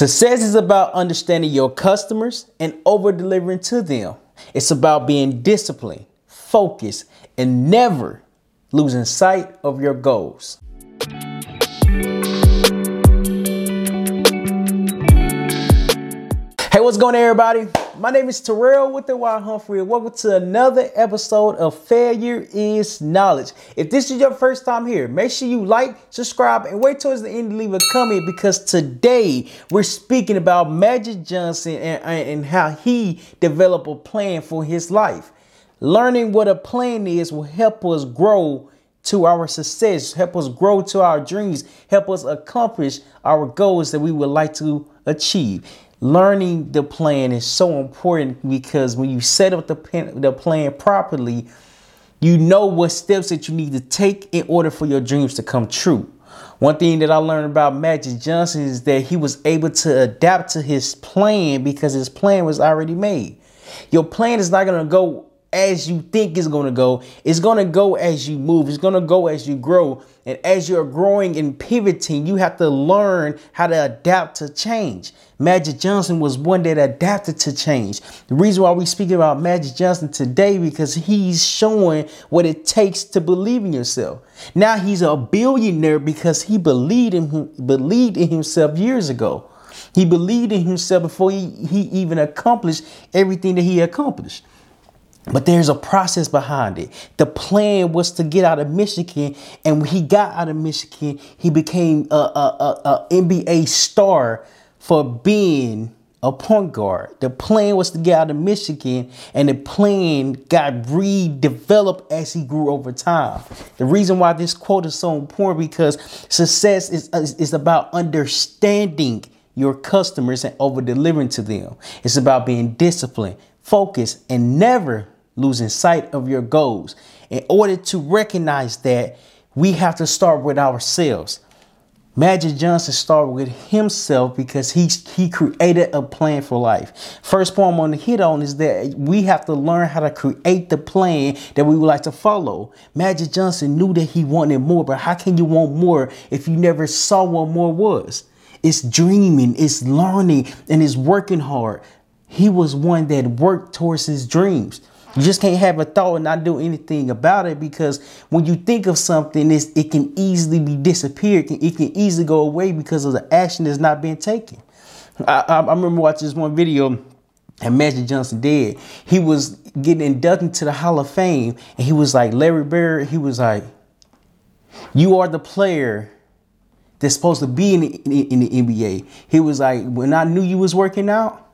Success is about understanding your customers and over delivering to them. It's about being disciplined, focused, and never losing sight of your goals. Hey, what's going on, everybody? My name is Terryl with the Wild Humphrey, and welcome to another episode of Failure is Knowledge. If this is your first time here, make sure you like, subscribe, and wait towards the end to leave a comment because today we're speaking about Magic Johnson and, and how he developed a plan for his life. Learning what a plan is will help us grow to our success, help us grow to our dreams, help us accomplish our goals that we would like to achieve learning the plan is so important because when you set up the plan, the plan properly, you know what steps that you need to take in order for your dreams to come true. One thing that I learned about Magic Johnson is that he was able to adapt to his plan because his plan was already made. Your plan is not going to go as you think it's going to go. It's going to go as you move. It's going to go as you grow. And as you're growing and pivoting, you have to learn how to adapt to change. Magic Johnson was one that adapted to change. The reason why we speak about Magic Johnson today because he's showing what it takes to believe in yourself. Now he's a billionaire because he believed in believed in himself years ago. He believed in himself before he, he even accomplished everything that he accomplished. But there's a process behind it. The plan was to get out of Michigan, and when he got out of Michigan, he became a, a, a, a NBA star for being a point guard. The plan was to get out of Michigan, and the plan got redeveloped as he grew over time. The reason why this quote is so important because success is, is, is about understanding your customers and over delivering to them. It's about being disciplined, focused, and never losing sight of your goals. In order to recognize that, we have to start with ourselves. Magic Johnson started with himself because he he created a plan for life. First point I'm going to hit on is that we have to learn how to create the plan that we would like to follow. Magic Johnson knew that he wanted more, but how can you want more if you never saw what more was? It's dreaming, it's learning, and it's working hard. He was one that worked towards his dreams. You just can't have a thought and not do anything about it because when you think of something, it can easily be disappeared. It can easily go away because of the action that's not being taken. I, I, I remember watching this one video and Magic Johnson did. He was getting inducted to the Hall of Fame, and he was like, Larry Bird, he was like, You are the player that's supposed to be in the, in the NBA. He was like, When I knew you was working out,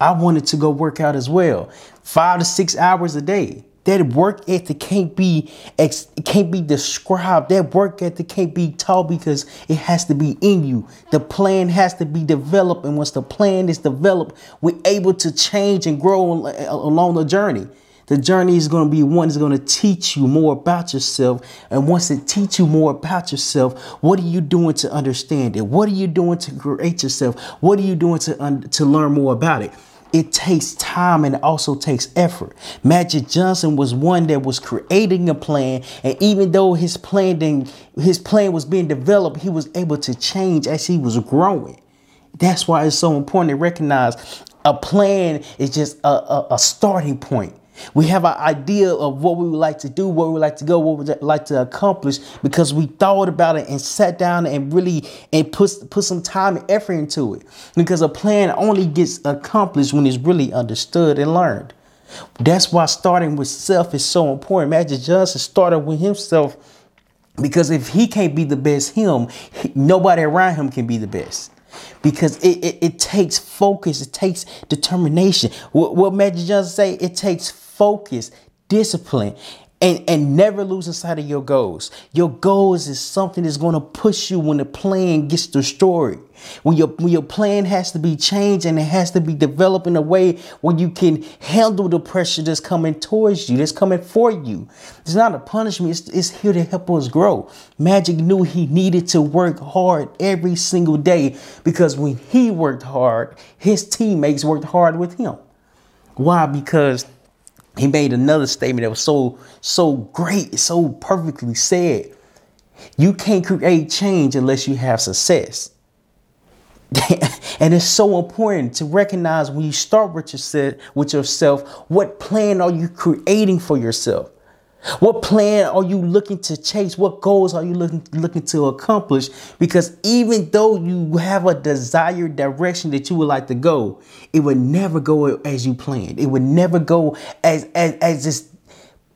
I wanted to go work out as well. Five to six hours a day. That work ethic can't be it can't be described. That work ethic can't be taught because it has to be in you. The plan has to be developed, and once the plan is developed, we're able to change and grow along the journey. The journey is going to be one that's going to teach you more about yourself. And once it teaches you more about yourself, what are you doing to understand it? What are you doing to create yourself? What are you doing to, un- to learn more about it? It takes time and it also takes effort. Magic Johnson was one that was creating a plan, and even though his plan didn't, his plan was being developed, he was able to change as he was growing. That's why it's so important to recognize a plan is just a, a, a starting point. We have an idea of what we would like to do, where we would like to go, what we would like to accomplish because we thought about it and sat down and really and put, put some time and effort into it. Because a plan only gets accomplished when it's really understood and learned. That's why starting with self is so important. Magic Johnson started with himself because if he can't be the best him, nobody around him can be the best because it, it, it, takes focus, it takes determination. What, what Magic Johnson say? It takes focus, discipline, and, and never losing sight of your goals. Your goals is something that's going to push you when the plan gets destroyed. When your, when your plan has to be changed and it has to be developed in a way where you can handle the pressure that's coming towards you, that's coming for you. It's not a punishment, it's, it's here to help us grow. Magic knew he needed to work hard every single day because when he worked hard, his teammates worked hard with him. Why? Because he made another statement that was so so great, so perfectly said. You can't create change unless you have success. and it's so important to recognize when you start with yourself, with yourself, what plan are you creating for yourself? What plan are you looking to chase? What goals are you looking looking to accomplish? Because even though you have a desired direction that you would like to go, it would never go as you planned. It would never go as as as it's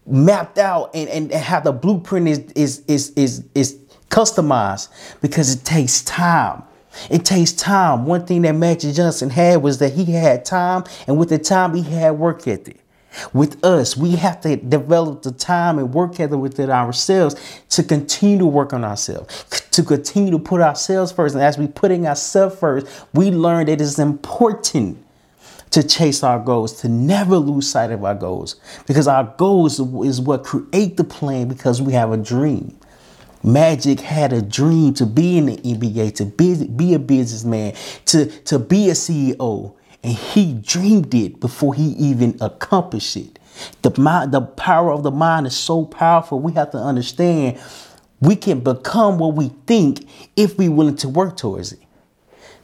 mapped out and, and, and how the blueprint is is is is is customized because it takes time. It takes time. One thing that Magic Johnson had was that he had time, and with the time, he had work ethic. With us, we have to develop the time and work ethic within ourselves to continue to work on ourselves, to continue to put ourselves first. And as we putting ourselves first, we learn that it's important to chase our goals, to never lose sight of our goals, because our goals is what create the plan. Because we have a dream. Magic had a dream to be in the NBA, to be, be a businessman, to, to be a CEO. And he dreamed it before he even accomplished it. The mind, the power of the mind is so powerful. We have to understand we can become what we think if we're willing to work towards it.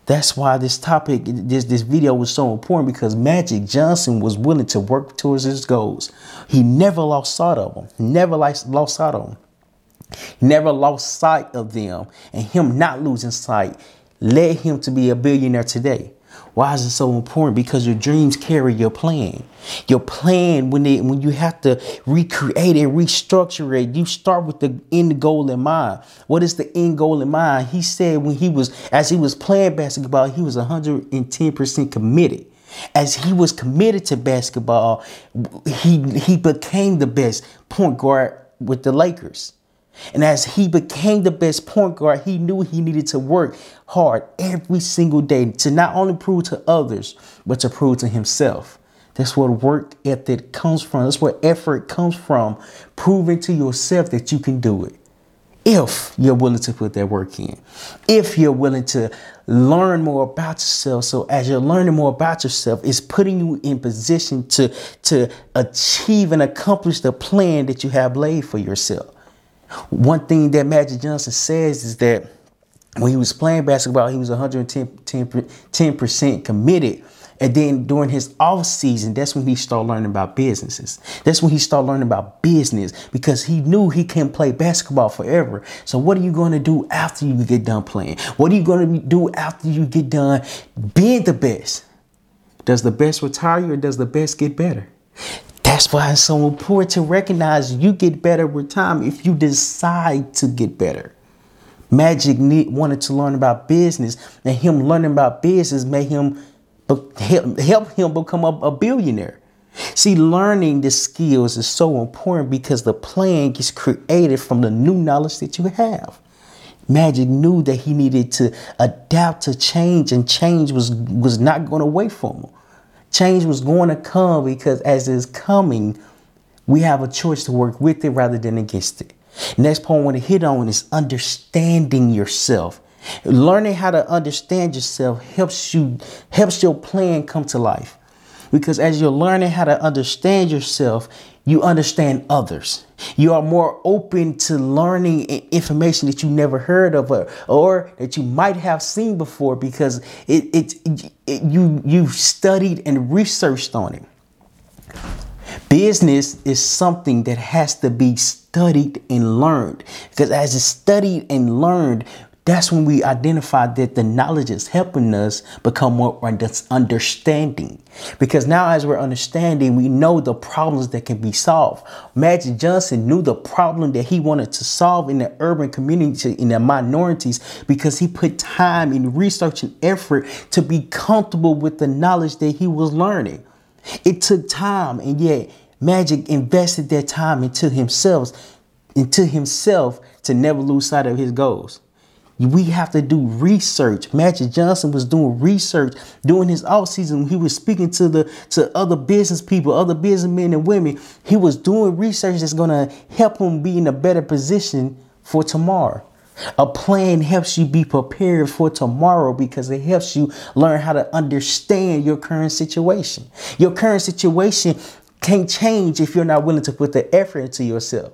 That's why this topic, this, this video was so important because Magic Johnson was willing to work towards his goals. He never lost sight of them. Never lost sight of them. Never lost sight of them. And him not losing sight led him to be a billionaire today. Why is it so important? Because your dreams carry your plan. Your plan, when they, when you have to recreate it, restructure it, you start with the end goal in mind. What is the end goal in mind? He said when he was, as he was playing basketball, he was 110% committed. As he was committed to basketball, he he became the best point guard with the Lakers. And as he became the best point guard, he knew he needed to work hard every single day to not only prove to others, but to prove to himself. That's what work ethic comes from. That's where effort comes from. Proving to yourself that you can do it. If you're willing to put that work in, if you're willing to learn more about yourself. So as you're learning more about yourself, it's putting you in position to, to achieve and accomplish the plan that you have laid for yourself. One thing that Magic Johnson says is that when he was playing basketball, he was 110 percent committed. And then during his off season, that's when he started learning about businesses. That's when he started learning about business because he knew he can't play basketball forever. So what are you going to do after you get done playing? What are you going to do after you get done being the best? Does the best retire or does the best get better? That's why it's so important to recognize you get better with time if you decide to get better. Magic wanted to learn about business, and him learning about business made him help him become a, a billionaire. See, learning the skills is so important because the plan gets created from the new knowledge that you have. Magic knew that he needed to adapt to change, and change was was not going away from him. Change was going to come because as it's coming, we have a choice to work with it rather than against it. Next point I want to hit on is understanding yourself. Learning how to understand yourself helps you helps your plan come to life. Because as you're learning how to understand yourself, you understand others. You are more open to learning information that you never heard of or, or that you might have seen before because it, it, it you you've studied and researched on it. Business is something that has to be studied and learned because as it's studied and learned, that's when we identify that the knowledge is helping us become more understanding. Because now, as we're understanding, we know the problems that can be solved. Magic Johnson knew the problem that he wanted to solve in the urban community, in the minorities, because he put time and research and effort to be comfortable with the knowledge that he was learning. It took time, and yet Magic invested that time into himself, into himself to never lose sight of his goals. We have to do research. Magic Johnson was doing research during his off season. He was speaking to the to other business people, other businessmen and women. He was doing research that's gonna help him be in a better position for tomorrow. A plan helps you be prepared for tomorrow because it helps you learn how to understand your current situation. Your current situation can't change if you're not willing to put the effort into yourself.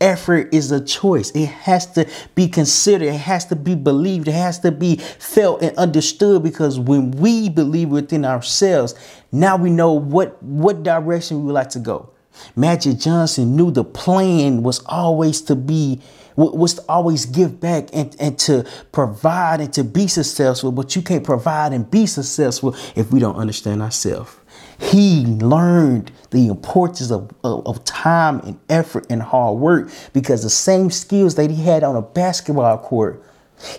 Effort is a choice. It has to be considered. It has to be believed. It has to be felt and understood because when we believe within ourselves, now we know what, what direction we would like to go. Magic Johnson knew the plan was always to be was to always give back and, and to provide and to be successful, but you can't provide and be successful if we don't understand ourselves. He learned the importance of, of, of, time and effort and hard work because the same skills that he had on a basketball court,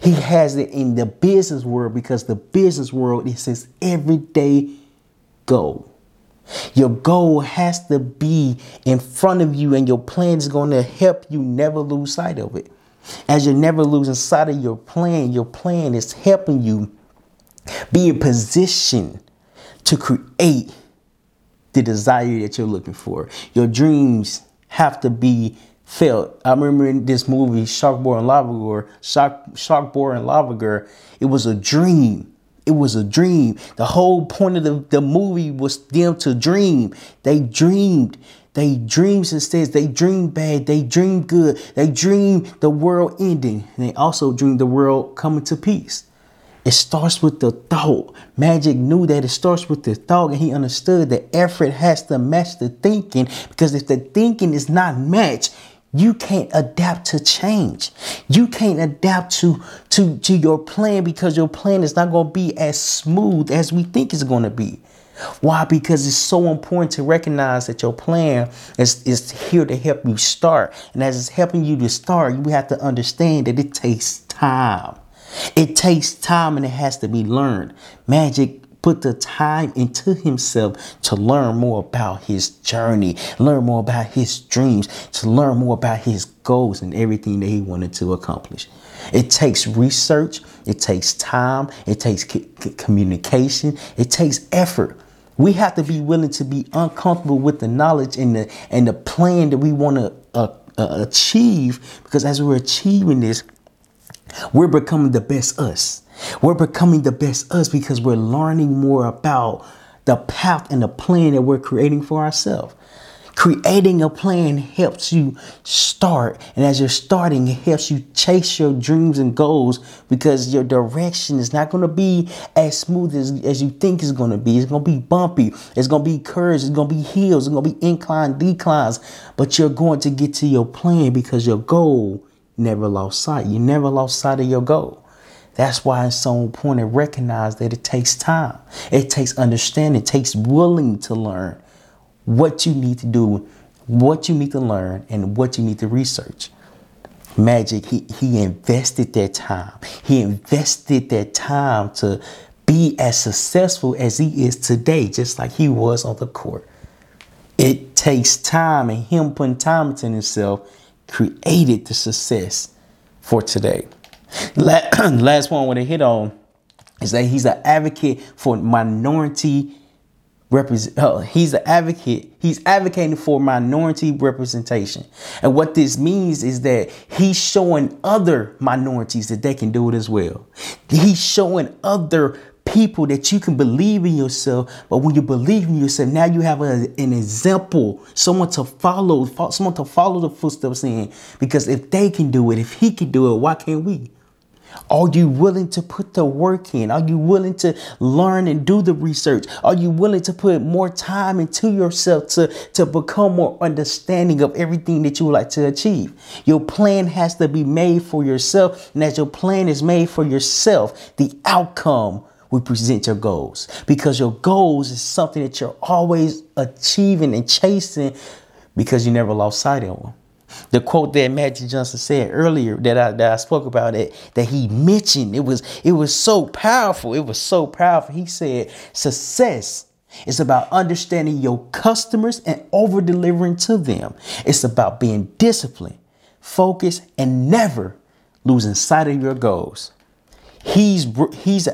he has it in the business world because the business world is his everyday goal. Your goal has to be in front of you, and your plan is going to help you never lose sight of it. As you're never losing sight of your plan, your plan is helping you be in position to create the desire that you're looking for. Your dreams have to be felt. I remember in this movie, Shark Boy and Lava Girl, Shark, Shark Boy and Lava Girl, it was a dream. It was a dream. The whole point of the, the movie was them to dream. They dreamed. They dreams says they dream bad, they dream good, they dream the world ending, and they also dream the world coming to peace. It starts with the thought. Magic knew that it starts with the thought, and he understood that effort has to match the thinking because if the thinking is not matched, you can't adapt to change. You can't adapt to, to, to your plan because your plan is not going to be as smooth as we think it's going to be. Why? Because it's so important to recognize that your plan is, is here to help you start. And as it's helping you to start, you have to understand that it takes time. It takes time and it has to be learned. Magic put the time into himself to learn more about his journey, learn more about his dreams, to learn more about his goals and everything that he wanted to accomplish. It takes research, it takes time, it takes communication, it takes effort. We have to be willing to be uncomfortable with the knowledge and the and the plan that we want to uh, uh, achieve because as we're achieving this, we're becoming the best us. We're becoming the best us because we're learning more about the path and the plan that we're creating for ourselves. Creating a plan helps you start. And as you're starting, it helps you chase your dreams and goals because your direction is not going to be as smooth as, as you think it's going to be. It's going to be bumpy. It's going to be curves. It's going to be hills. It's going to be incline declines. But you're going to get to your plan because your goal never lost sight. You never lost sight of your goal. That's why it's so important to recognize that it takes time. It takes understanding. It takes willing to learn what you need to do, what you need to learn, and what you need to research. Magic, he, he invested that time. He invested that time to be as successful as he is today, just like he was on the court. It takes time, and him putting time into himself created the success for today. Last one I want to hit on is that he's an advocate for minority represent. Uh, he's an advocate. He's advocating for minority representation, and what this means is that he's showing other minorities that they can do it as well. He's showing other people that you can believe in yourself. But when you believe in yourself, now you have a, an example, someone to follow, someone to follow the footsteps in. Because if they can do it, if he can do it, why can't we? Are you willing to put the work in? Are you willing to learn and do the research? Are you willing to put more time into yourself to, to become more understanding of everything that you would like to achieve? Your plan has to be made for yourself. And as your plan is made for yourself, the outcome will present your goals. Because your goals is something that you're always achieving and chasing because you never lost sight of them the quote that Magic Johnson said earlier that I that I spoke about it that he mentioned it was it was so powerful it was so powerful. He said success is about understanding your customers and over delivering to them. It's about being disciplined focused and never losing sight of your goals he's he's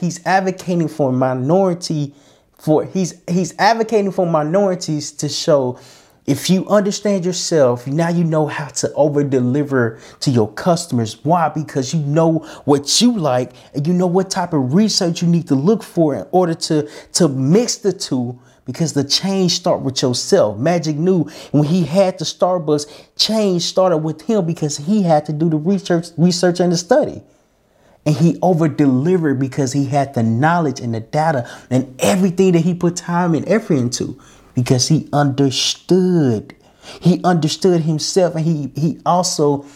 he's advocating for minority for he's he's advocating for minorities to show if you understand yourself, now you know how to over deliver to your customers. Why? Because you know what you like and you know what type of research you need to look for in order to, to mix the two because the change start with yourself. Magic knew when he had the Starbucks, change started with him because he had to do the research, research and the study. And he over delivered because he had the knowledge and the data and everything that he put time and effort into because he understood. He understood himself and he he also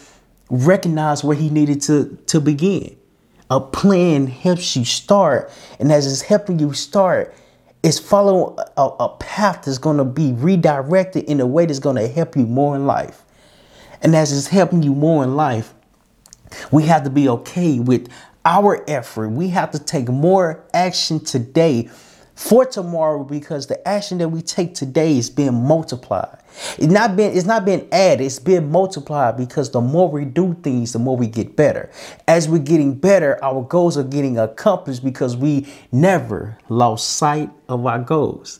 recognized where he needed to to begin. A plan helps you start, and as it's helping you start, it's following a, a path that's going to be redirected in a way that's going to help you more in life. And as it's helping you more in life, we have to be okay with our effort. We have to take more action today for tomorrow because the action that we take today is being multiplied. It's not being it's not being added, it's being multiplied because the more we do things, the more we get better. As we're getting better, our goals are getting accomplished because we never lost sight of our goals.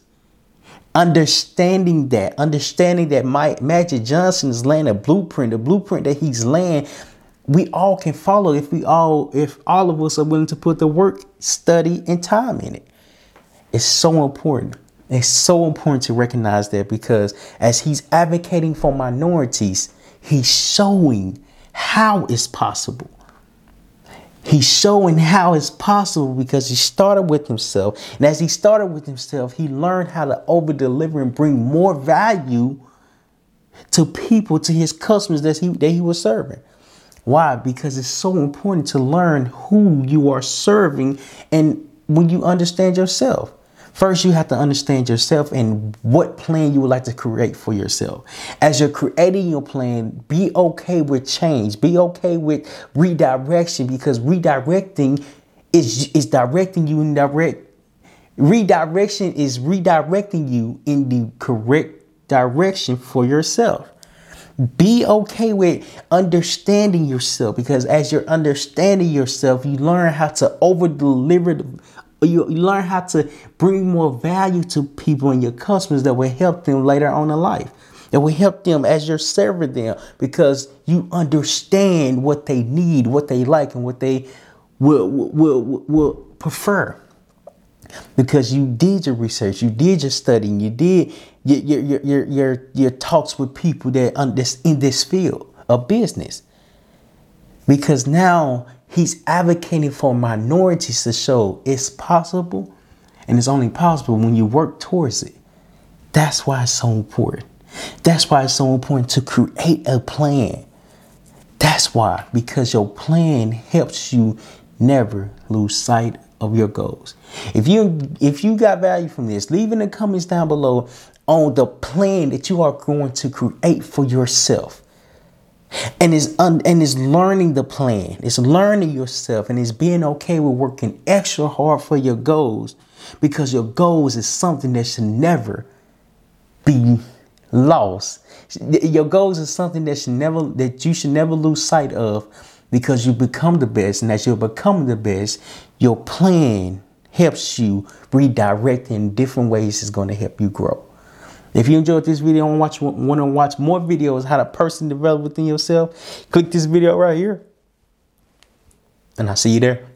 Understanding that, understanding that Mike Magic Johnson is laying a blueprint, a blueprint that he's laying we all can follow if we all if all of us are willing to put the work, study, and time in it. It's so important. It's so important to recognize that because as he's advocating for minorities, he's showing how it's possible. He's showing how it's possible because he started with himself. And as he started with himself, he learned how to over deliver and bring more value to people, to his customers that he, that he was serving. Why? Because it's so important to learn who you are serving and when you understand yourself. First, you have to understand yourself and what plan you would like to create for yourself. As you're creating your plan, be okay with change. Be okay with redirection because redirecting is, is directing you in direct. Redirection is redirecting you in the correct direction for yourself. Be okay with understanding yourself because as you're understanding yourself, you learn how to over deliver you, learn how to bring more value to people and your customers that will help them later on in life. That will help them as you're serving them because you understand what they need, what they like, and what they will will will, will prefer. Because you did your research, you did your studying, you did your your your your, your talks with people that in this field of business. Because now He's advocating for minorities to show it's possible and it's only possible when you work towards it. That's why it's so important. That's why it's so important to create a plan. That's why, because your plan helps you never lose sight of your goals. If you if you got value from this, leave in the comments down below on the plan that you are going to create for yourself and is un- and is learning the plan. It's learning yourself and it's being okay with working extra hard for your goals because your goals is something that should never be lost. Your goals is something that should never that you should never lose sight of because you become the best and as you become the best, your plan helps you redirect in different ways is going to help you grow. If you enjoyed this video and watch want to watch more videos how to person develop within yourself, click this video right here. And I'll see you there.